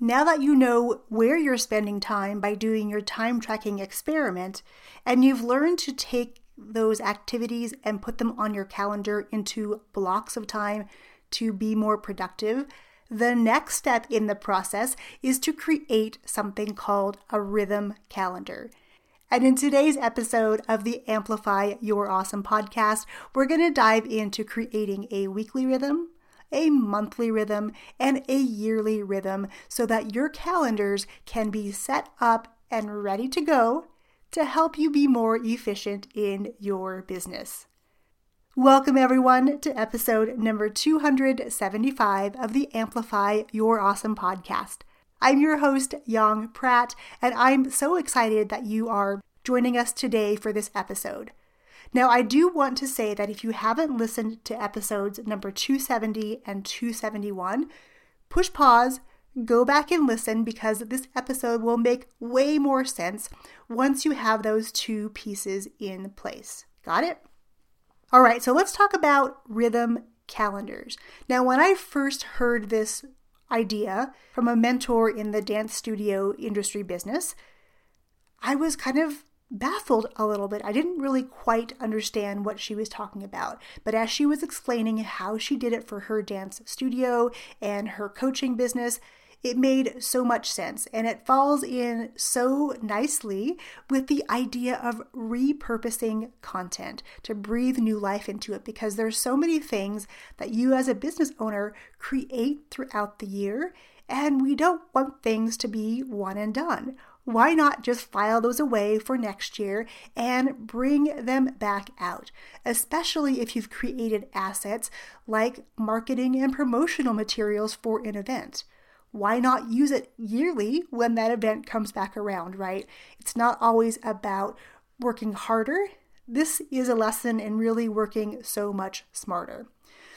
Now that you know where you're spending time by doing your time tracking experiment, and you've learned to take those activities and put them on your calendar into blocks of time to be more productive, the next step in the process is to create something called a rhythm calendar. And in today's episode of the Amplify Your Awesome podcast, we're going to dive into creating a weekly rhythm, a monthly rhythm, and a yearly rhythm so that your calendars can be set up and ready to go to help you be more efficient in your business. Welcome, everyone, to episode number 275 of the Amplify Your Awesome podcast. I'm your host, Yong Pratt, and I'm so excited that you are joining us today for this episode. Now, I do want to say that if you haven't listened to episodes number 270 and 271, push pause, go back and listen because this episode will make way more sense once you have those two pieces in place. Got it? All right, so let's talk about rhythm calendars. Now, when I first heard this idea from a mentor in the dance studio industry business, I was kind of baffled a little bit. I didn't really quite understand what she was talking about. But as she was explaining how she did it for her dance studio and her coaching business, it made so much sense and it falls in so nicely with the idea of repurposing content to breathe new life into it because there's so many things that you as a business owner create throughout the year and we don't want things to be one and done. Why not just file those away for next year and bring them back out, especially if you've created assets like marketing and promotional materials for an event? why not use it yearly when that event comes back around, right? It's not always about working harder. This is a lesson in really working so much smarter.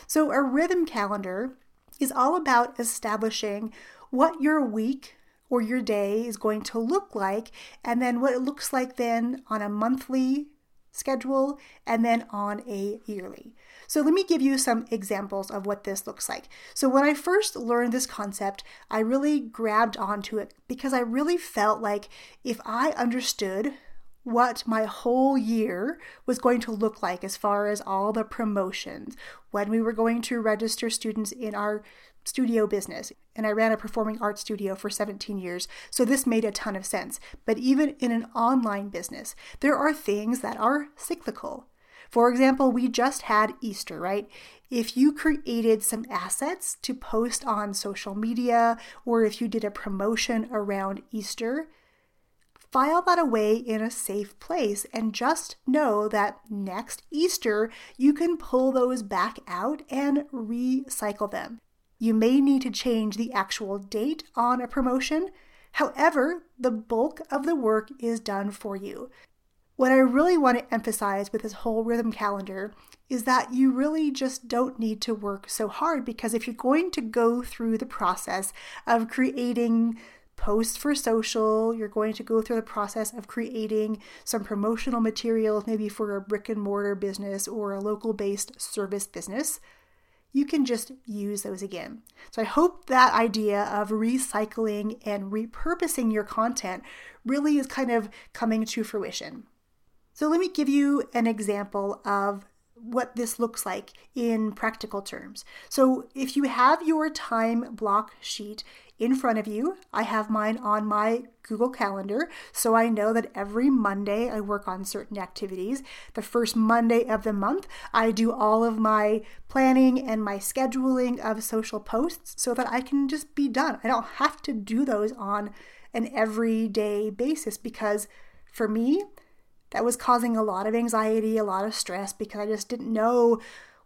So, a rhythm calendar is all about establishing what your week or your day is going to look like, and then what it looks like then on a monthly schedule and then on a yearly. So let me give you some examples of what this looks like. So when I first learned this concept, I really grabbed onto it because I really felt like if I understood what my whole year was going to look like as far as all the promotions, when we were going to register students in our studio business. And I ran a performing arts studio for 17 years, so this made a ton of sense. But even in an online business, there are things that are cyclical. For example, we just had Easter, right? If you created some assets to post on social media, or if you did a promotion around Easter, file that away in a safe place and just know that next Easter you can pull those back out and recycle them. You may need to change the actual date on a promotion. However, the bulk of the work is done for you. What I really want to emphasize with this whole rhythm calendar is that you really just don't need to work so hard because if you're going to go through the process of creating posts for social, you're going to go through the process of creating some promotional materials, maybe for a brick and mortar business or a local based service business, you can just use those again. So I hope that idea of recycling and repurposing your content really is kind of coming to fruition. So let me give you an example of what this looks like in practical terms. So if you have your time block sheet in front of you, I have mine on my Google Calendar, so I know that every Monday I work on certain activities. The first Monday of the month, I do all of my planning and my scheduling of social posts so that I can just be done. I don't have to do those on an everyday basis because for me, that was causing a lot of anxiety, a lot of stress because I just didn't know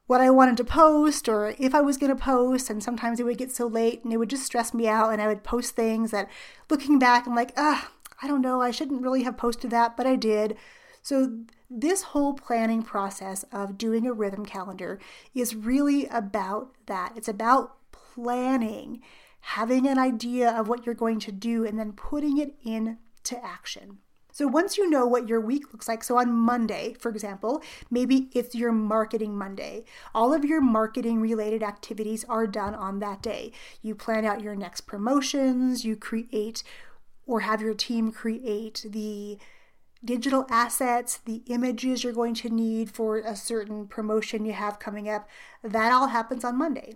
what I wanted to post or if I was going to post. And sometimes it would get so late and it would just stress me out. And I would post things that looking back, I'm like, ah, I don't know, I shouldn't really have posted that, but I did. So, this whole planning process of doing a rhythm calendar is really about that. It's about planning, having an idea of what you're going to do, and then putting it into action. So once you know what your week looks like, so on Monday, for example, maybe it's your marketing Monday. All of your marketing related activities are done on that day. You plan out your next promotions, you create or have your team create the digital assets, the images you're going to need for a certain promotion you have coming up. That all happens on Monday.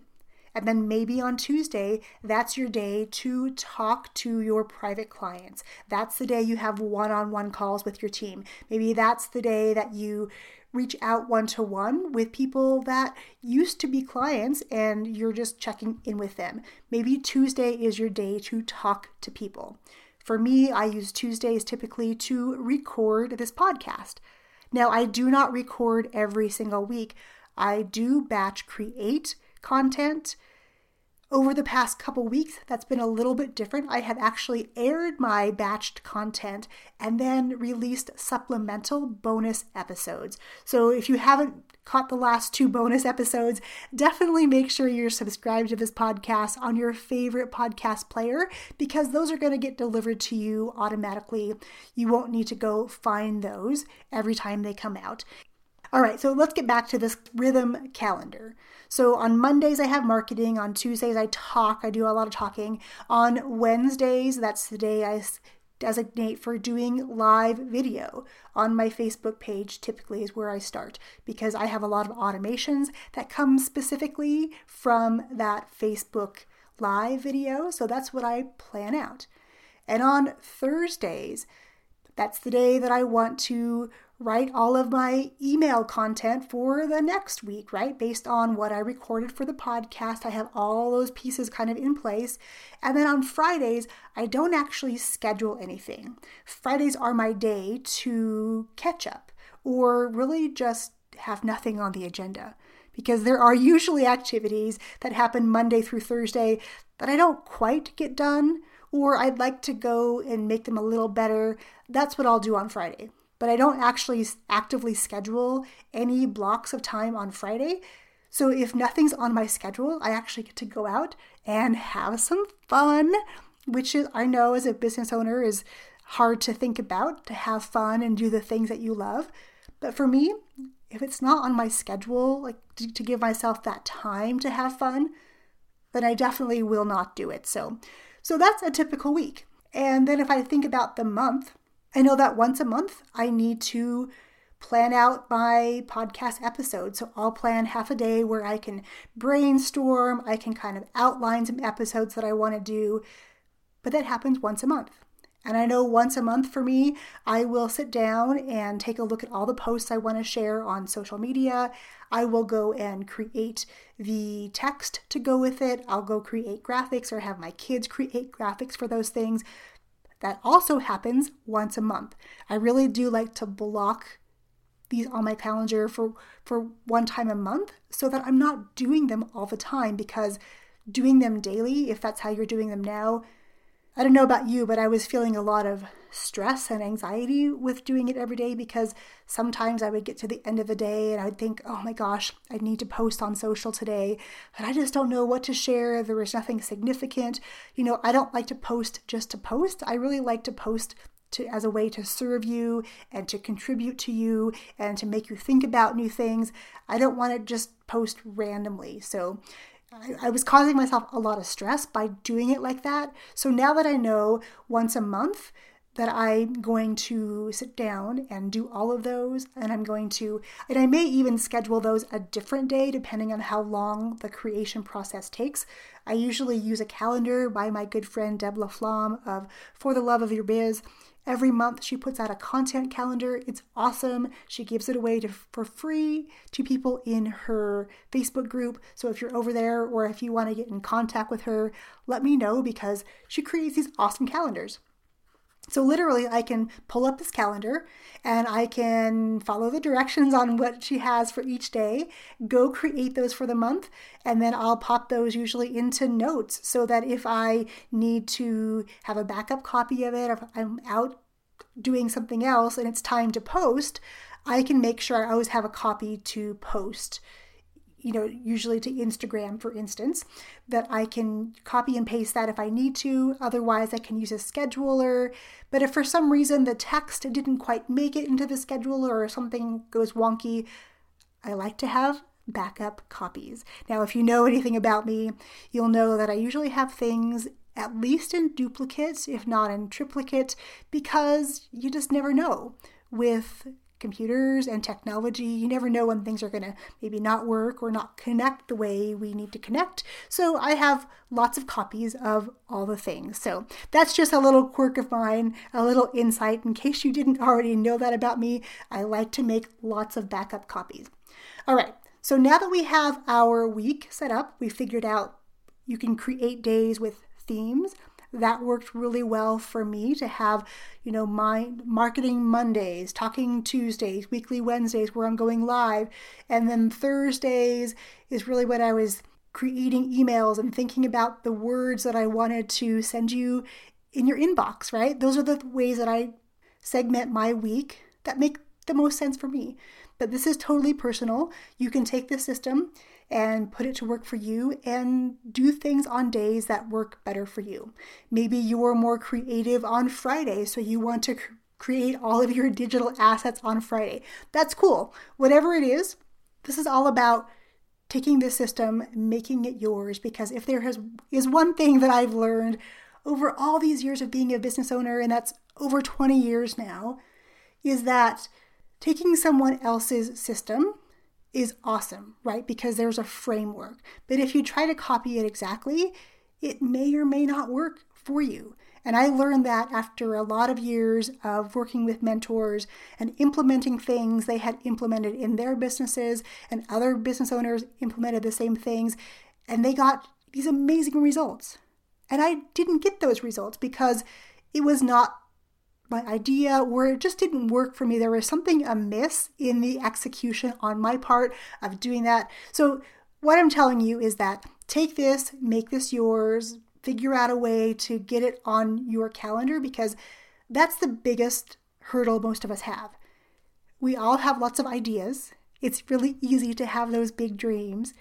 And then maybe on Tuesday, that's your day to talk to your private clients. That's the day you have one on one calls with your team. Maybe that's the day that you reach out one to one with people that used to be clients and you're just checking in with them. Maybe Tuesday is your day to talk to people. For me, I use Tuesdays typically to record this podcast. Now, I do not record every single week. I do batch create content. Over the past couple weeks, that's been a little bit different. I have actually aired my batched content and then released supplemental bonus episodes. So if you haven't caught the last two bonus episodes, definitely make sure you're subscribed to this podcast on your favorite podcast player because those are going to get delivered to you automatically. You won't need to go find those every time they come out. All right, so let's get back to this rhythm calendar. So on Mondays, I have marketing. On Tuesdays, I talk. I do a lot of talking. On Wednesdays, that's the day I designate for doing live video on my Facebook page typically is where I start because I have a lot of automations that come specifically from that Facebook live video. So that's what I plan out. And on Thursdays, that's the day that I want to write all of my email content for the next week, right? Based on what I recorded for the podcast. I have all those pieces kind of in place. And then on Fridays, I don't actually schedule anything. Fridays are my day to catch up or really just have nothing on the agenda because there are usually activities that happen Monday through Thursday that I don't quite get done or I'd like to go and make them a little better. That's what I'll do on Friday but I don't actually actively schedule any blocks of time on Friday. So if nothing's on my schedule, I actually get to go out and have some fun, which is, I know as a business owner is hard to think about to have fun and do the things that you love. But for me, if it's not on my schedule, like to, to give myself that time to have fun, then I definitely will not do it. So, so that's a typical week. And then if I think about the month, I know that once a month I need to plan out my podcast episode. So I'll plan half a day where I can brainstorm, I can kind of outline some episodes that I want to do, but that happens once a month. And I know once a month for me, I will sit down and take a look at all the posts I want to share on social media. I will go and create the text to go with it. I'll go create graphics or have my kids create graphics for those things. That also happens once a month. I really do like to block these on my calendar for for one time a month so that I'm not doing them all the time because doing them daily, if that's how you're doing them now, I don't know about you, but I was feeling a lot of stress and anxiety with doing it every day because sometimes I would get to the end of the day and I would think, oh my gosh, I need to post on social today, but I just don't know what to share. There was nothing significant. You know, I don't like to post just to post. I really like to post to, as a way to serve you and to contribute to you and to make you think about new things. I don't want to just post randomly. So I, was causing myself a lot of stress by doing it like that. So now that I know once a month, that I'm going to sit down and do all of those. And I'm going to, and I may even schedule those a different day depending on how long the creation process takes. I usually use a calendar by my good friend Deb LaFlamme of For the Love of Your Biz. Every month, she puts out a content calendar. It's awesome. She gives it away to, for free to people in her Facebook group. So if you're over there or if you want to get in contact with her, let me know because she creates these awesome calendars. So literally, I can pull up this calendar and I can follow the directions on what she has for each day, go create those for the month, and then I'll pop those usually into notes so that if I need to have a backup copy of it, if I'm out doing something else and it's time to post, I can make sure I always have a copy to post you know, usually to Instagram, for instance, that I can copy and paste that if I need to. Otherwise, I can use a scheduler. But if for some reason the text didn't quite make it into the scheduler or something goes wonky, I like to have backup copies. Now, if you know anything about me, you'll know that I usually have things at least in duplicate, if not in triplicate, because you just never know with computers and technology. You never know when things are going to maybe not work or not connect the way we need to connect. So I have lots of copies of all the things. So that's just a little quirk of mine, a little insight in case you didn't already know that about me. I like to make lots of backup copies. All right. So now that we have our week set up, we figured out you can create days with themes that worked really well for me to have, you know, my marketing Mondays, talking Tuesdays, weekly Wednesdays where I'm going live, and then Thursdays is really when I was creating emails and thinking about the words that I wanted to send you in your inbox, right? Those are the ways that I segment my week that make the most sense for me. But this is totally personal. You can take this system and put it to work for you and do things on days that work better for you. Maybe you're more creative on Friday, so you want to create all of your digital assets on Friday. That's cool. Whatever it is, this is all about taking this system, making it yours because if there has is one thing that I've learned over all these years of being a business owner and that's over 20 years now is that taking someone else's system is awesome, right? Because there's a framework. But if you try to copy it exactly, it may or may not work for you. And I learned that after a lot of years of working with mentors and implementing things they had implemented in their businesses, and other business owners implemented the same things, and they got these amazing results. And I didn't get those results because it was not my idea where it just didn't work for me. There was something amiss in the execution on my part of doing that. So, what I'm telling you is that take this, make this yours, figure out a way to get it on your calendar because that's the biggest hurdle most of us have. We all have lots of ideas. It's really easy to have those big dreams,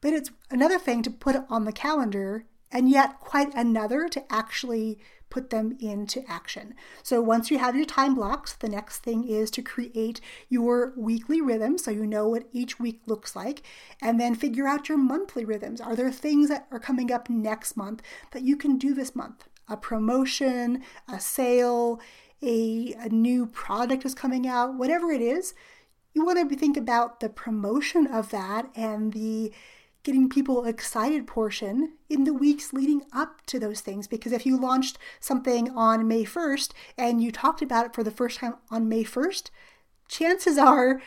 but it's another thing to put it on the calendar and yet quite another to actually put them into action. So once you have your time blocks, the next thing is to create your weekly rhythm so you know what each week looks like, and then figure out your monthly rhythms. Are there things that are coming up next month that you can do this month? A promotion, a sale, a, a new product is coming out, whatever it is, you want to think about the promotion of that and the getting people excited portion in the weeks leading up to those things. Because if you launched something on May 1st and you talked about it for the first time on May 1st, chances are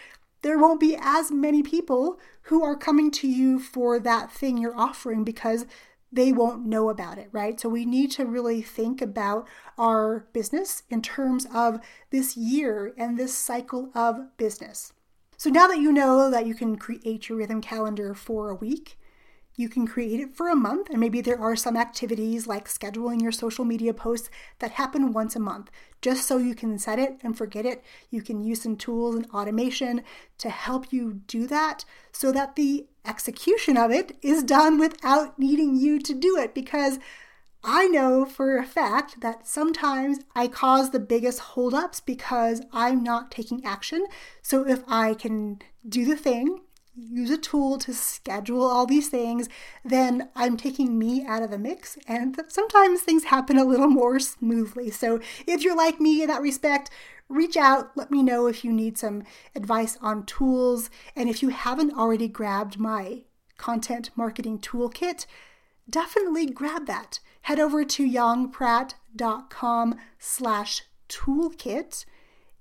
there won't be as many people who are coming to you for that thing you're offering because they won't know about it, right? So we need to really think about our business in terms of this year and this cycle of business. So now that you know that you can create your rhythm calendar for a week, you can create it for a month, and maybe there are some activities like scheduling your social media posts that happen once a month. Just so you can set it and forget it, you can use some tools and automation to help you do that so that the execution of it is done without needing you to do it because I know for a fact that sometimes I cause the biggest holdups because I'm not taking action. So if I can do the thing, use a tool to schedule all these things, then I'm taking me out of the mix. And sometimes things happen a little more smoothly. So if you're like me in that respect, reach out. Let me know if you need some advice on tools. And if you haven't already grabbed my content marketing toolkit, definitely grab that head over to yongpratt.com slash toolkit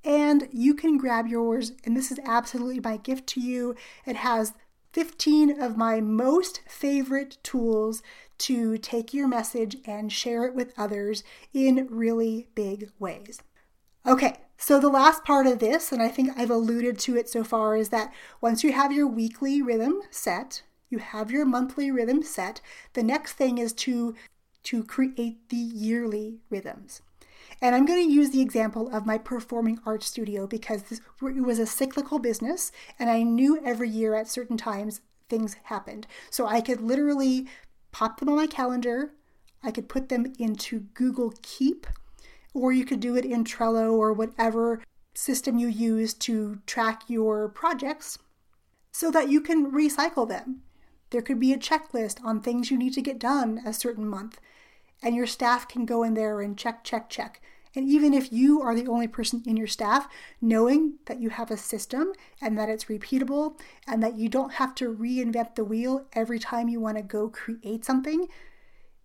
and you can grab yours. And this is absolutely my gift to you. It has 15 of my most favorite tools to take your message and share it with others in really big ways. Okay, so the last part of this, and I think I've alluded to it so far, is that once you have your weekly rhythm set, you have your monthly rhythm set, the next thing is to to create the yearly rhythms. And I'm going to use the example of my performing arts studio because this, it was a cyclical business, and I knew every year at certain times things happened. So I could literally pop them on my calendar. I could put them into Google Keep, or you could do it in Trello or whatever system you use to track your projects so that you can recycle them. There could be a checklist on things you need to get done a certain month, and your staff can go in there and check, check, check. And even if you are the only person in your staff, knowing that you have a system and that it's repeatable and that you don't have to reinvent the wheel every time you want to go create something,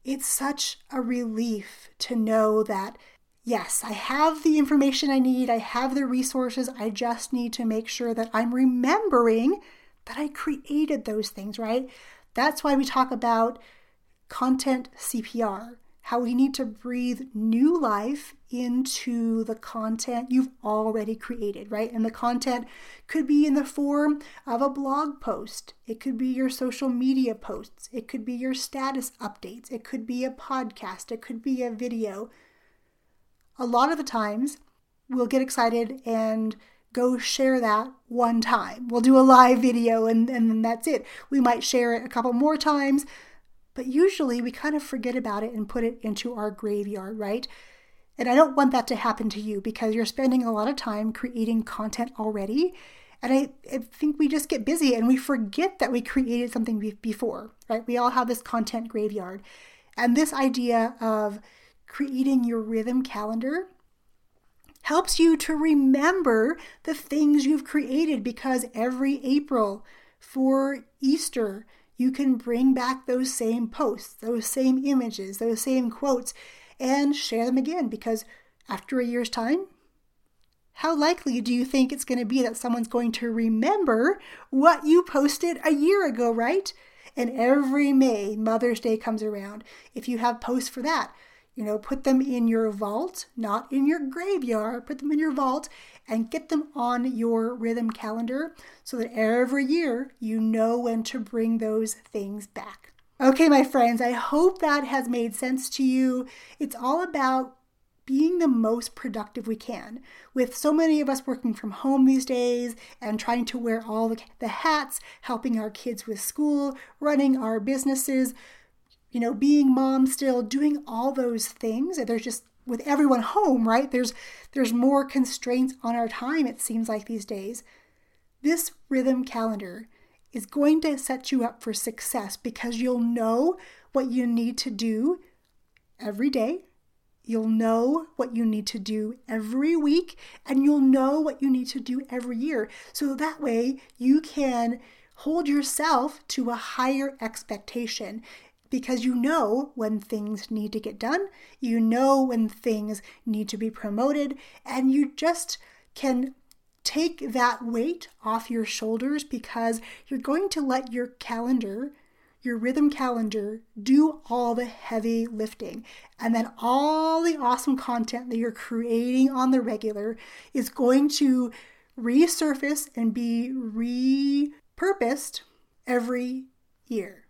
it's such a relief to know that, yes, I have the information I need, I have the resources, I just need to make sure that I'm remembering that I created those things, right? That's why we talk about content CPR how we need to breathe new life into the content you've already created, right? And the content could be in the form of a blog post, it could be your social media posts, it could be your status updates, it could be a podcast, it could be a video. A lot of the times, we'll get excited and go share that one time. We'll do a live video and, and that's it. We might share it a couple more times, but usually we kind of forget about it and put it into our graveyard, right? And I don't want that to happen to you because you're spending a lot of time creating content already. And I, I think we just get busy and we forget that we created something before, right? We all have this content graveyard. And this idea of creating your rhythm calendar helps you to remember the things you've created because every April for Easter, you can bring back those same posts, those same images, those same quotes, and share them again because after a year's time, how likely do you think it's going to be that someone's going to remember what you posted a year ago, right? And every May, Mother's Day comes around. If you have posts for that, you know, put them in your vault, not in your graveyard, put them in your vault and get them on your rhythm calendar so that every year you know when to bring those things back. Okay, my friends, I hope that has made sense to you. It's all about being the most productive we can. With so many of us working from home these days and trying to wear all the, hats, helping our kids with school, running our businesses, you know, being mom still, doing all those things. There's just with everyone home, right? There's there's more constraints on our time it seems like these days. This rhythm calendar is going to set you up for success because you'll know what you need to do every day. You'll know what you need to do every week and you'll know what you need to do every year. So that way you can hold yourself to a higher expectation because you know when things need to get done, you know when things need to be promoted, and you just can take that weight off your shoulders because you're going to let your calendar, your rhythm calendar, do all the heavy lifting. And then all the awesome content that you're creating on the regular is going to resurface and be repurposed every year.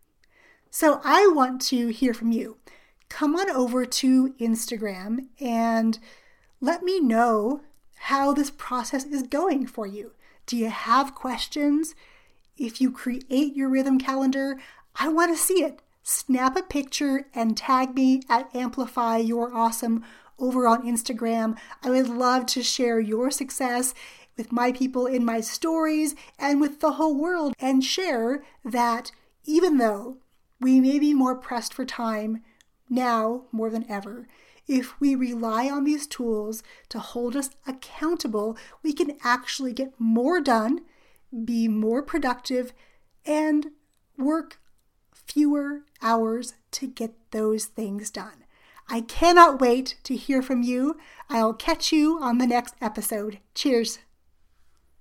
So I want to hear from you. Come on over to Instagram and let me know how this process is going for you. Do you have questions? If you create your rhythm calendar, I want to see it. Snap a picture and tag me at Amplify Your Awesome over on Instagram. I would love to share your success with my people in my stories and with the whole world and share that even though we may be more pressed for time now more than ever. If we rely on these tools to hold us accountable, we can actually get more done, be more productive, and work fewer hours to get those things done. I cannot wait to hear from you. I'll catch you on the next episode. Cheers.